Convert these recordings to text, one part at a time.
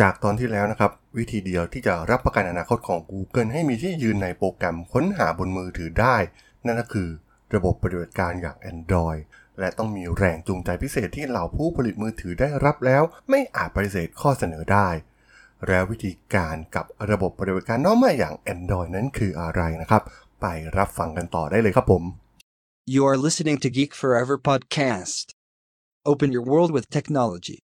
จากตอนที่แล้วนะครับ วิธีเดียวที่จะรับประกันอนาคตของ Google ให้มีที่ยืนในโปรแกรมค้นหาบนมือถือได้ นั่นก็คือระบบปฏิบัติการอย่าง Android และต้องมีแรงจูงใจพิเศษที่เหล่าผู้ผลิตมือถือได้รับแล้ว ไม่อาจปฏิเสธข้อเสนอได้ แล้ววิธีการกับระบบปฏิบัติการน้องใหม่อย่าง Android นั้นคืออะไรนะครับ ไปรับฟังกันต่อได้เลยครับผม You are listening to Geek Forever podcast. Open your world with technology.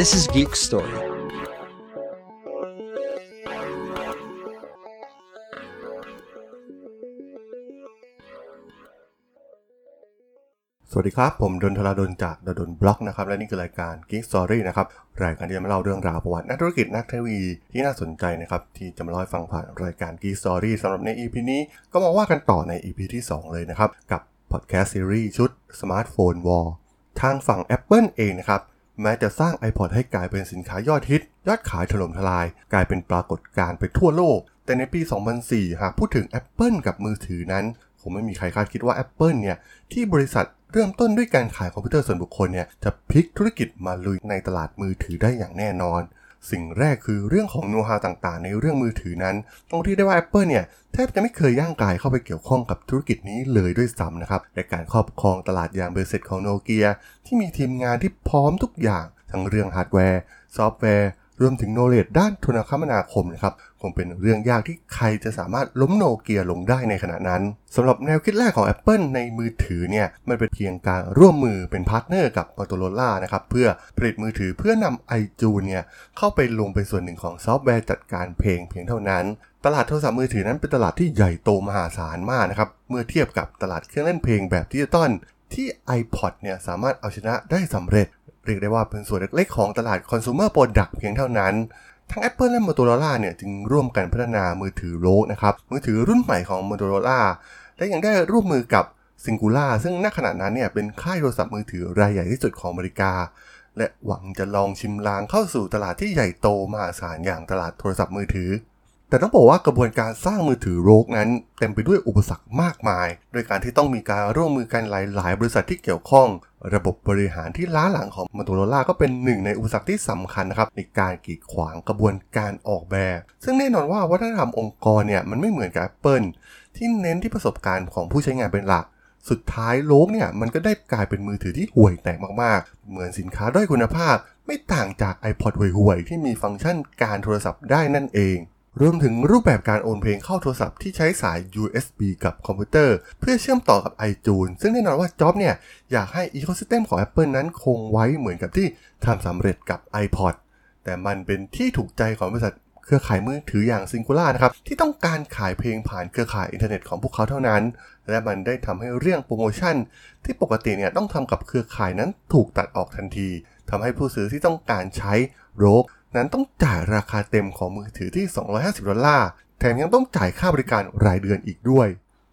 This is Geek Story. สวัสดีครับ ผมดนทราดนจากดนบล็อกนะครับ และนี่คือรายการ Geek Story นะครับ รายการที่จะมาเล่าเรื่องราวประวัตินักธุรกิจนักเทคโนโลยีที่น่าสนใจนะครับ ที่จะมาเล่าให้ฟังผ่านรายการ Geek Story สำหรับใน EP นี้ก็มาว่ากันต่อใน EP ที่ 2 เลยนะครับ กับ Podcast Series ชุด Smartphone War ทางฝั่ง Apple เองนะครับ แม้จะสร้าง iPod ให้กลายเป็นสินค้ายอดฮิต ยอดขายถล่มทลาย กลายเป็นปรากฏการณ์ไปทั่วโลก แต่ในปี 2004 หากพูดถึง Apple กับมือถือนั้นคงไม่มีใครคาดคิดว่า Apple เนี่ย ที่บริษัทเริ่มต้นด้วยการขายคอมพิวเตอร์ส่วนบุคคลเนี่ย จะพลิกธุรกิจมาลุยในตลาดมือถือได้อย่างแน่นอน สิ่งแรกคือเรื่องของโน้ตฮาวต่างๆ ในเรื่องมือถือนั้นตรงที่ได้ว่า Apple เนี่ยแทบจะไม่เคยย่างกรายเข้าไปเกี่ยวข้องกับธุรกิจนี้เลยด้วยซ้ำนะครับในการครอบครองตลาดอย่างเบ็ดเสร็จของโนเกียที่มีทีมงานที่พร้อมทุกอย่าง ทั้งเรื่องฮาร์ดแวร์ ซอฟต์แวร์ รวมถึง knowledge ด้านโทรคมนาคมนะครับคงเป็นเรื่องยากที่ใครจะสามารถล้มโนเกียลงได้ในขณะนั้นสำหรับแนวคิดแรกของ Apple ในมือถือเนี่ยมันเป็นเพียงการร่วมมือเป็น partner กับ Motorola นะครับเพื่อผลิตมือถือเพื่อนำ iTunes เนี่ยเข้าไปลงเป็นส่วนหนึ่งของซอฟต์แวร์จัดการเพลงเพียงเท่านั้น ตลาดโทรศัพท์มือถือนั้นเป็นตลาดที่ใหญ่โตมหาศาลมากนะครับเมื่อเทียบกับตลาดเครื่องเล่นเพลงแบบดิจิตอลที่ iPod เนี่ยสามารถเอาชนะได้สำเร็จ เรียกได้ว่าเป็นส่วนเล็กๆของตลาด consumer product เพียงเท่านั้น ทั้ง Apple และ Motorola เนี่ยจึงร่วมกันพัฒนามือถือ ROKR นะครับ มือถือรุ่นใหม่ของ Motorola และยังได้ร่วมมือกับ Singular ซึ่งณขณะนั้นเนี่ยเป็นค่ายโทรศัพท์มือถือรายใหญ่ที่สุดของอเมริกา และหวังจะลองชิมลางเข้าสู่ตลาดที่ใหญ่โตมหาศาลอย่างตลาดโทรศัพท์มือถือ แต่ต้องบอกว่ากระบวนการสร้างมือถือโรกนั้น เต็มไปด้วยอุปสรรคมากมาย โดยการที่ต้องมีการร่วมมือกันหลาย ๆ บริษัทที่เกี่ยวข้อง ระบบบริหารที่ล้าหลังของ Motorola ก็เป็นหนึ่งในอุปสรรคที่สำคัญนะครับในการกีดขวางกระบวนการออกแบบ ซึ่งแน่นอนว่าวัฒนธรรมองค์กรเนี่ยมันไม่เหมือนกับ Apple ที่เน้นที่ประสบการณ์ของผู้ใช้งานเป็นหลักสุดท้ายโลกเนี่ยมันก็ได้กลายเป็นมือถือที่ห่วยแตกมากๆ เหมือนสินค้าด้อยคุณภาพ ไม่ต่างจาก iPod ห่วยๆที่มีฟังก์ชันการโทรศัพท์ได้นั่นเอง รวมถึงรูปแบบการโอนเพลงเข้าโทรศัพท์ที่ใช้สาย USB กับคอมพิวเตอร์ เพื่อเชื่อมต่อกับ iTunes ซึ่งแน่นอนว่าจ็อบเนี่ย อยากให้ Ecosystem ของ Apple นั้นคงไว้เหมือนกับที่ทำสำเร็จกับ iPod แต่มันเป็นที่ถูกใจของบริษัทเครือข่ายมือถืออย่าง Singular นะครับ ที่ต้องการขายเพลงผ่านเครือข่ายอินเทอร์เน็ตของพวกเขาเท่านั้น และมันได้ทำให้เรื่องโปรโมชั่น ที่ปกติเนี่ยต้องทำกับเครือข่ายนั้นถูกตัดออกทันทีทำให้ผู้ซื้อที่ต้องการใช้โรก นั้นต้องจ่ายราคาเต็มของมือถือที่ 250 ดอลลาร์ แถมยังต้องจ่ายค่าบริการรายเดือนอีกด้วย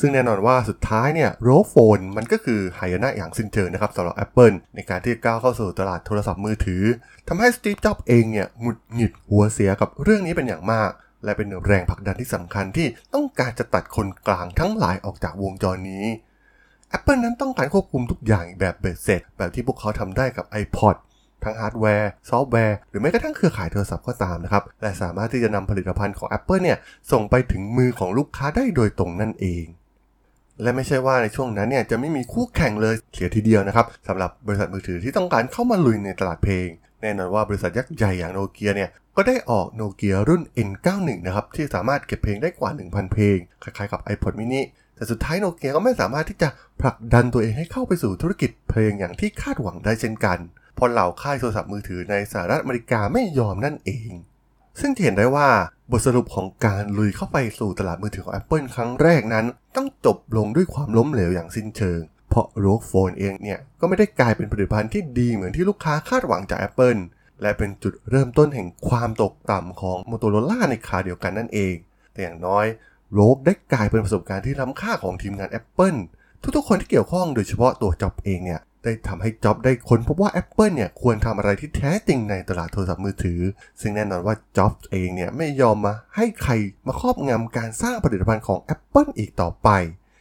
ซึ่งแน่นอนว่าสุดท้ายเนี่ยโรโฟนมันก็คือหายนะอย่างสิ้นเชิงนะครับสำหรับ Apple ในการที่ก้าวเข้าสู่ตลาดโทรศัพท์มือถือทำให้ Steve Jobs เองเนี่ยหงุดหงิดหัวเสียกับเรื่องนี้เป็นอย่างมาก และเป็นแรงผลักดันที่สำคัญที่ต้องการจะตัดคนกลางทั้งหลายออกจากวงจรนี้ Apple นั้นต้องการควบคุมทุกอย่างแบบเบ็ดเสร็จ แบบที่พวกเขาทำได้กับ iPod ทั้งฮาร์ดแวร์ ซอฟต์แวร์ หรือแม้กระทั่งเครือข่ายโทรศัพท์ก็ตามนะครับ และสามารถที่จะนำผลิตภัณฑ์ของ Apple เนี่ยส่งไปถึงมือของลูกค้าได้โดยตรงนั่นเอง และไม่ใช่ว่าในช่วงนั้นเนี่ยจะไม่มีคู่แข่งเลยเสียทีเดียวนะครับสำหรับบริษัทมือถือที่ต้องการเข้ามาลุยในตลาดเพลง แน่นอนว่าบริษัทยักษ์ใหญ่อย่างโนเกียเนี่ยก็ได้ออกโนเกียรุ่น N91 นะครับที่สามารถเก็บเพลงได้กว่า 1,000 เพลงคล้ายๆกับ iPod mini แต่สุดท้ายโนเกียก็ไม่สามารถที่จะผลักดันตัวเองให้เข้าไปสู่ธุรกิจเพลงอย่างที่คาดหวังได้เช่นกันเพราะเหล่าค่ายโทรศัพท์มือถือในสหรัฐอเมริกาไม่ยอมนั่นเอง ซึ่งเห็นได้ว่าบทสรุปของการลุยเข้าไปสู่ตลาดมือถือของ Apple ครั้งแรกนั้น ต้องจบลงด้วยความล้มเหลวอย่างสิ้นเชิง เพราะโรกโฟนเองเนี่ย ก็ไม่ได้กลายเป็นผลิตภัณฑ์ที่ดีเหมือนที่ลูกค้าคาดหวังจาก Apple และเป็นจุดเริ่มต้นแห่งความตกต่ำของ Motorola ในคาเดียวกันนั่นเอง แต่อย่างน้อยโรกได้กลายเป็นประสบการณ์ที่ล้ำค่าของทีมงาน Apple ทุกๆคนที่เกี่ยวข้องโดยเฉพาะตัวจ็อบเองเนี่ย ได้ทำให้จ็อบได้ค้นพบว่า Apple เนี่ยควรทำอะไรที่แท้จริงในตลาดโทรศัพท์มือถือ ซึ่งแน่นอนว่าจ็อบเองเนี่ยไม่ยอมมาให้ใครมาครอบงำการสร้างผลิตภัณฑ์ของ Apple อีกต่อไป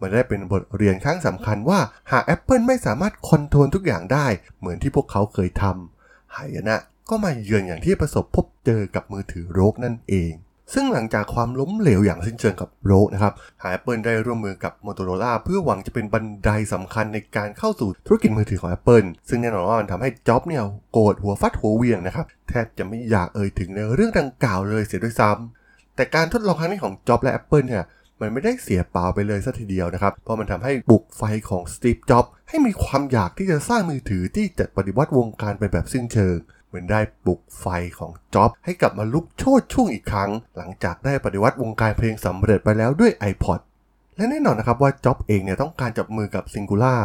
มันได้เป็นบทเรียนครั้งสำคัญว่าหาก Apple ไม่สามารถคอนโทรลทุกอย่างได้เหมือนที่พวกเขาเคยทำหายนะก็มาเยือนอย่างที่ประสบพบเจอกับมือถือโรกนั่นเอง ซึ่งหลังจากความล้มเหลวอย่างสิ้นเชิงกับโรนะครับหา Apple ได้ร่วมมือกับ Motorola เพื่อหวังจะเป็นบันไดสำคัญในการเข้าสู่ธุรกิจมือถือของ Apple ซึ่งแน่นอนว่ามันทำให้จ็อบเนี่ยโกรธหัวฟัดหัวเวียงนะครับ แทบจะไม่อยากเอ่ยถึงในเรื่องดังกล่าวเลยเสียด้วยซ้ำแต่การทดลองครั้งนี้ของจ็อบและ Apple เนี่ยมันไม่ได้เสียเปล่าไปเลยสัทีเดียวนะครับ เพราะมันทำให้ปลุกไฟของสตีฟ จ็อบให้มีความอยากที่จะสร้างมือถือที่จะปฏิวัติวงการไปแบบสิ้นเชิง มือนได้ปลุกไฟของจ็อบให้กลับมาลุกโชนช่วงอีกครั้ง หลังจากได้ปฏิวัติวงการเพลงสำเร็จไปแล้วด้วย iPod และแน่นอนนะครับว่าจ็อบเองเนี่ยต้องการจับมือกับ Singular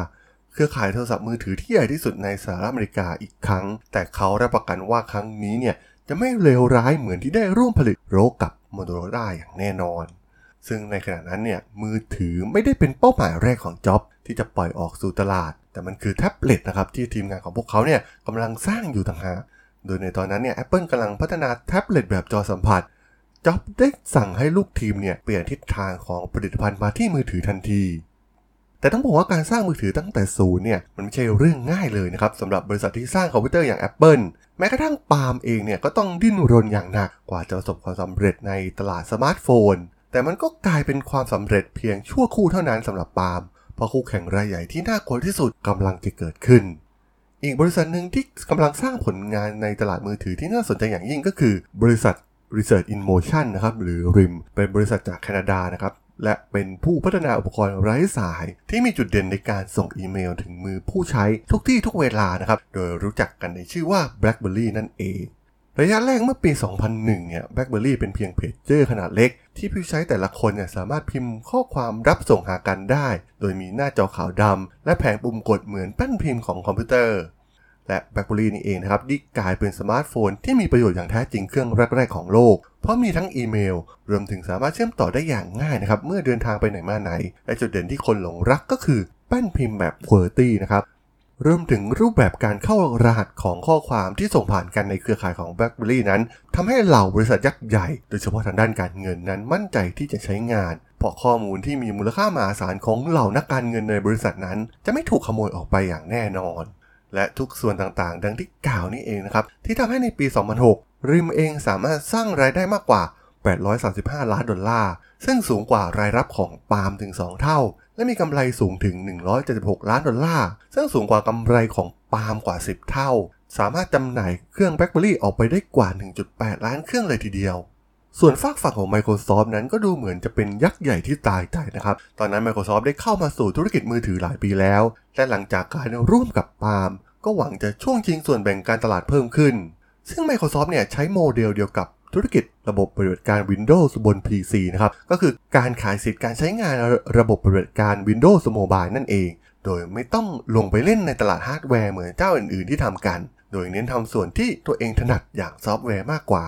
เครือข่ายโทรศัพท์มือถือที่ใหญ่ที่สุดในสหรัฐอเมริกาอีกครั้ง แต่เขารับประกันว่าครั้งนี้เนี่ยจะไม่เลวร้ายเหมือนที่ได้ร่วมผลิต ROKR กับ Motorola อย่างแน่นอน ซึ่งในขณะนั้นเนี่ยมือถือไม่ได้เป็นเป้าหมายแรกของจ็อบที่จะปล่อยออกสู่ตลาด แต่มันคือแท็บเล็ตนะครับที่ทีมงานของพวกเขาเนี่ยกำลังสร้างอยู่ต่างหาก โดยในตอนนั้นเนี่ยแอปเปิลกำลังพัฒนาแท็บเล็ตแบบจอสัมผัสจ็อบได้สั่งให้ลูกทีมเนี่ย เปลี่ยนทิศทางของผลิตภัณฑ์มาที่มือถือทันที แต่ต้องบอกว่าการสร้างมือถือตั้งแต่ศูนย์เนี่ย มันไม่ใช่เรื่องง่ายเลยนะครับสำหรับบริษัทที่สร้างคอมพิวเตอร์อย่าง Apple แม้กระทั่งปาล์มเองเนี่ย ก็ต้องดิ้นรนอย่างหนักกว่าจะประสบความสำเร็จในตลาดสมาร์ทโฟน แต่มันก็กลายเป็นความสำเร็จเพียงชั่วครู่เท่านั้นสำหรับปาล์มเพราะคู่แข่งรายใหญ่ที่น่ากลัวที่สุดกำลังจะเกิดขึ้น อีกบริษัทหนึ่งที่กำลังสร้างผลงานในตลาดมือถือที่น่าสนใจอย่างยิ่งก็คือบริษัท Research in Motion นะครับหรือ RIM เป็นบริษัทจากแคนาดานะครับและเป็นผู้พัฒนาอุปกรณ์ไร้สาย ที่มีจุดเด่นในการส่งอีเมลถึงมือผู้ใช้ทุกที่ทุกเวลานะครับ โดยรู้จักกันในชื่อว่า BlackBerry นั่นเอง ระยะแรกเมื่อปี 2001 เนี่ย BlackBerry เป็นเพียงเพจเจอร์ขนาดเล็ก ที่ผู้ใช้แต่ละคนเนี่ยสามารถพิมพ์ข้อความรับส่งหากันได้ โดยมีหน้าจอขาวดำและแผงปุ่มกดเหมือนแป้นพิมพ์ของคอมพิวเตอร์ และ BlackBerry นี่เองนะครับที่กลายเป็นสมาร์ทโฟนที่มีประโยชน์อย่างแท้จริงเครื่องแรก ๆ ของโลก เพราะมีทั้งอีเมล รวมถึงสามารถเชื่อมต่อได้อย่างง่ายนะครับเมื่อเดินทางไปไหนมาไหน และจุดเด่นที่คนหลงรักก็คือแป้นพิมพ์แบบ QWERTY นะครับ รวมถึงรูปแบบการเข้ารหัสของข้อความที่ส่งผ่านกันในเครือข่ายของ BlackBerry นั้นทำให้เหล่าบริษัทยักษ์ใหญ่ โดยเฉพาะทางด้านการเงินนั้นมั่นใจที่จะใช้งาน เพราะข้อมูลที่มีมูลค่ามหาศาลของเหล่านักการเงินในบริษัทนั้น จะไม่ถูกขโมยออกไปอย่างแน่นอน และทุกส่วนต่างๆ ดังที่กล่าวนี้เองนะครับที่ทำให้ในปี 2006 ริมเองสามารถสร้างรายได้มากกว่า 835 ล้านดอลลาร์ ซึ่งสูงกว่ารายรับของปาล์มถึง 2 เท่า และมีกำไรสูงถึง 176 ล้านดอลลาร์ ซึ่งสูงกว่ากำไรของปาล์มกว่า 10 เท่า สามารถจำหน่ายเครื่องแบล็คเบอรี่ออกไปได้กว่า 1.8 ล้านเครื่องเลยทีเดียว ส่วนฝากฝั่งของ Microsoft นั้นก็ดูเหมือนจะเป็นยักษ์ใหญ่ที่ตายใจนะครับ ตอนนั้น Microsoft ได้เข้ามาสู่ธุรกิจมือถือหลายปีแล้ว และหลังจากการร่วมกับปาล์มก็หวังจะช่วงชิงส่วนแบ่งการตลาดเพิ่มขึ้น ซึ่ง Microsoft เนี่ยใช้โมเดลเดียวกับ ธุรกิจระบบปฏิบัติการ Windows บน PC นะครับ ก็คือการขายสิทธิ์การใช้งานระบบปฏิบัติการ Windows Mobile นั่นเอง โดยไม่ต้องลงไปเล่นในตลาดฮาร์ดแวร์เหมือนเจ้าอื่นๆที่ทำกัน โดยเน้นทำส่วนที่ตัวเองถนัดอย่างซอฟต์แวร์มากกว่า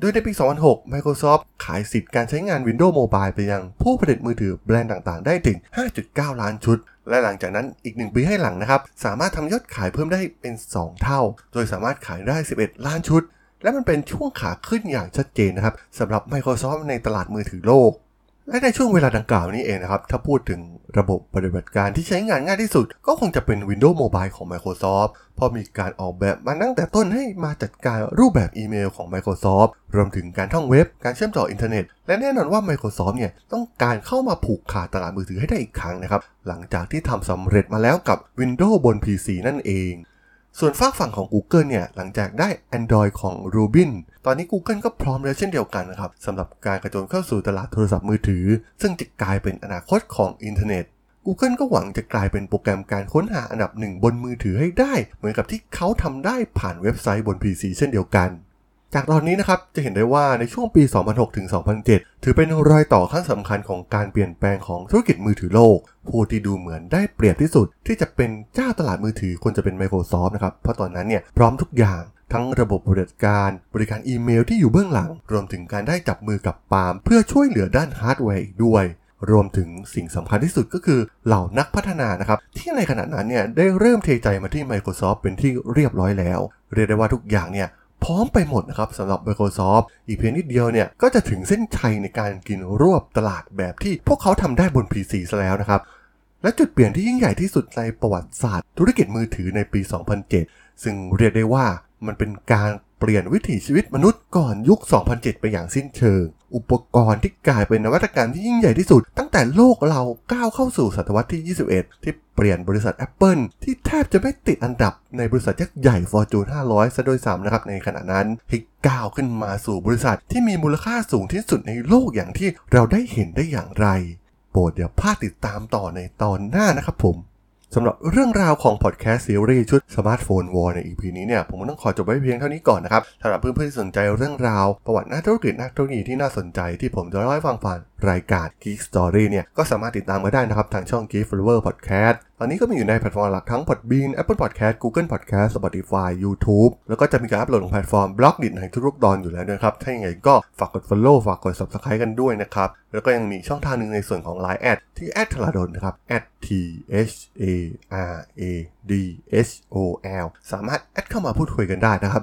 โดยในปี 2006 Microsoft ขายสิทธิ์การใช้งาน Windows Mobile ไปยังผู้ผลิตมือถือแบรนด์ต่างๆ ได้ถึง 5.9 ล้านชุดและหลังจากนั้นอีก 1 ปีให้หลังนะครับ สามารถทำยอดขายเพิ่มได้เป็น 2 เท่า โดยสามารถขายได้ 11 ล้านชุด และมันเป็นช่วงขาขึ้นอย่างชัดเจนนะครับสำหรับ Microsoft ในตลาดมือถือโลก และในช่วงเวลาดังกล่าวนี้เองนะครับ ถ้าพูดถึงระบบปฏิบัติการที่ใช้งานง่ายที่สุด ก็คงจะเป็น Windows Mobile ของ Microsoft เพราะมีการออกแบบมาตั้งแต่ต้นให้มาจัดการรูปแบบอีเมลของ Microsoft รวมถึงการท่องเว็บ การเชื่อมต่ออินเทอร์เน็ต และแน่นอนว่า Microsoft เนี่ยต้องการเข้ามาผูกขาดตลาดมือถือให้ได้อีกครั้งนะครับ หลังจากที่ทำสำเร็จมาแล้วกับ Windows บน PC นั่นเอง ส่วนฝากฝั่งของ Google เนี่ย หลังจากได้ Android ของ Rubin ตอนนี้ Google ก็พร้อมแล้วเช่นเดียวกันนะครับสำหรับการกระโจนเข้าสู่ตลาดโทรศัพท์มือถือ ซึ่งจะกลายเป็นอนาคตของอินเทอร์เน็ต Google ก็หวังจะกลายเป็นโปรแกรมการค้นหาอันดับหนึ่งบนมือถือให้ได้ เหมือนกับที่เขาทำได้ผ่านเว็บไซต์บน PC เช่นเดียวกัน จากตอนนี้นะครับจะเห็นได้ว่าในช่วงปี 2006 ถึง 2007 ถือเป็นรอยต่อขั้นสำคัญของการเปลี่ยนแปลงของธุรกิจมือถือโลก ผู้ที่ดูเหมือนได้เปรียบที่สุด ที่จะเป็นเจ้าตลาดมือถือควรจะเป็น Microsoft นะครับ เพราะตอนนั้นเนี่ยพร้อมทุกอย่างทั้งระบบบริการบริการอีเมลที่อยู่เบื้องหลัง รวมถึงการได้จับมือกับปาล์มเพื่อช่วยเหลือด้านฮาร์ดแวร์อีกด้วย รวมถึงสิ่งสำคัญที่สุดก็คือเหล่านักพัฒนานะครับ ที่ในขณะนั้นเนี่ยได้เริ่มเทใจมาที่ Microsoft เป็นที่เรียบร้อยแล้ว เรียกได้ว่าทุกอย่างเนี่ย พร้อมไปหมดนะครับสำหรับ Microsoft อีกเพียงนิดเดียวเนี่ย ก็จะถึงเส้นชัยในการกินรวบตลาดแบบที่พวกเขาทำได้บน PC ซะแล้วนะครับ และจุดเปลี่ยนที่ยิ่งใหญ่ที่สุดในประวัติศาสตร์ ธุรกิจมือถือในปี 2007 ซึ่งเรียกได้ว่ามันเป็นการ เปลี่ยนวิถีชีวิตมนุษย์ก่อนยุค 2007 ไปอย่างสิ้นเชิง อุปกรณ์ที่กลายเป็นนวัตกรรมที่ยิ่งใหญ่ที่สุด ตั้งแต่โลกเราก้าวเข้าสู่ศตวรรษที่ 21 ที่เปลี่ยนบริษัท Apple ที่แทบจะไม่ติดอันดับในบริษัทยักษ์ใหญ่ Fortune 500 ซะโดยซ้ำนะครับในขณะนั้นให้ก้าวขึ้นมาสู่บริษัทที่มีมูลค่าสูงที่สุดในโลกอย่างที่เราได้เห็นได้อย่างไร โปรดอย่าพลาดติดตามต่อในตอนหน้านะครับผม สำหรับเรื่องราวของพอดแคสต์ซีรีส์ชุด Smartphone War ใน EP นี้เนี่ยผมก็ต้องขอจบไว้เพียงเท่านี้ก่อนนะครับสำหรับเพื่อนๆที่สนใจเรื่องราว ประวัตินักธุรกิจนักธุรกิจที่น่าสนใจที่ผมจะเล่าให้ฟังผ่านรายการ Geek Story เนี่ยก็สามารถติดตามมาได้นะครับทางช่อง Geek Forever Podcast ตอนนี้ก็มีอยู่ในแพลตฟอร์มหลักทั้ง Podbean Apple Podcast Google Podcast Spotify YouTube แล้วก็จะมีการอัปโหลดลงแพลตฟอร์ม Blockdit ในทุกๆตอนอยู่แล้วนะครับ ถ้าอย่างไรก็ฝากกด follow ฝากกด subscribe กันด้วยนะครับ แล้วก็ยังมีช่องทางหนึ่งในส่วนของ Line แอดที่แอดทราดนนะครับ t h a r a d h o l สามารถแอดเข้ามาพูดคุยกันได้นะครับ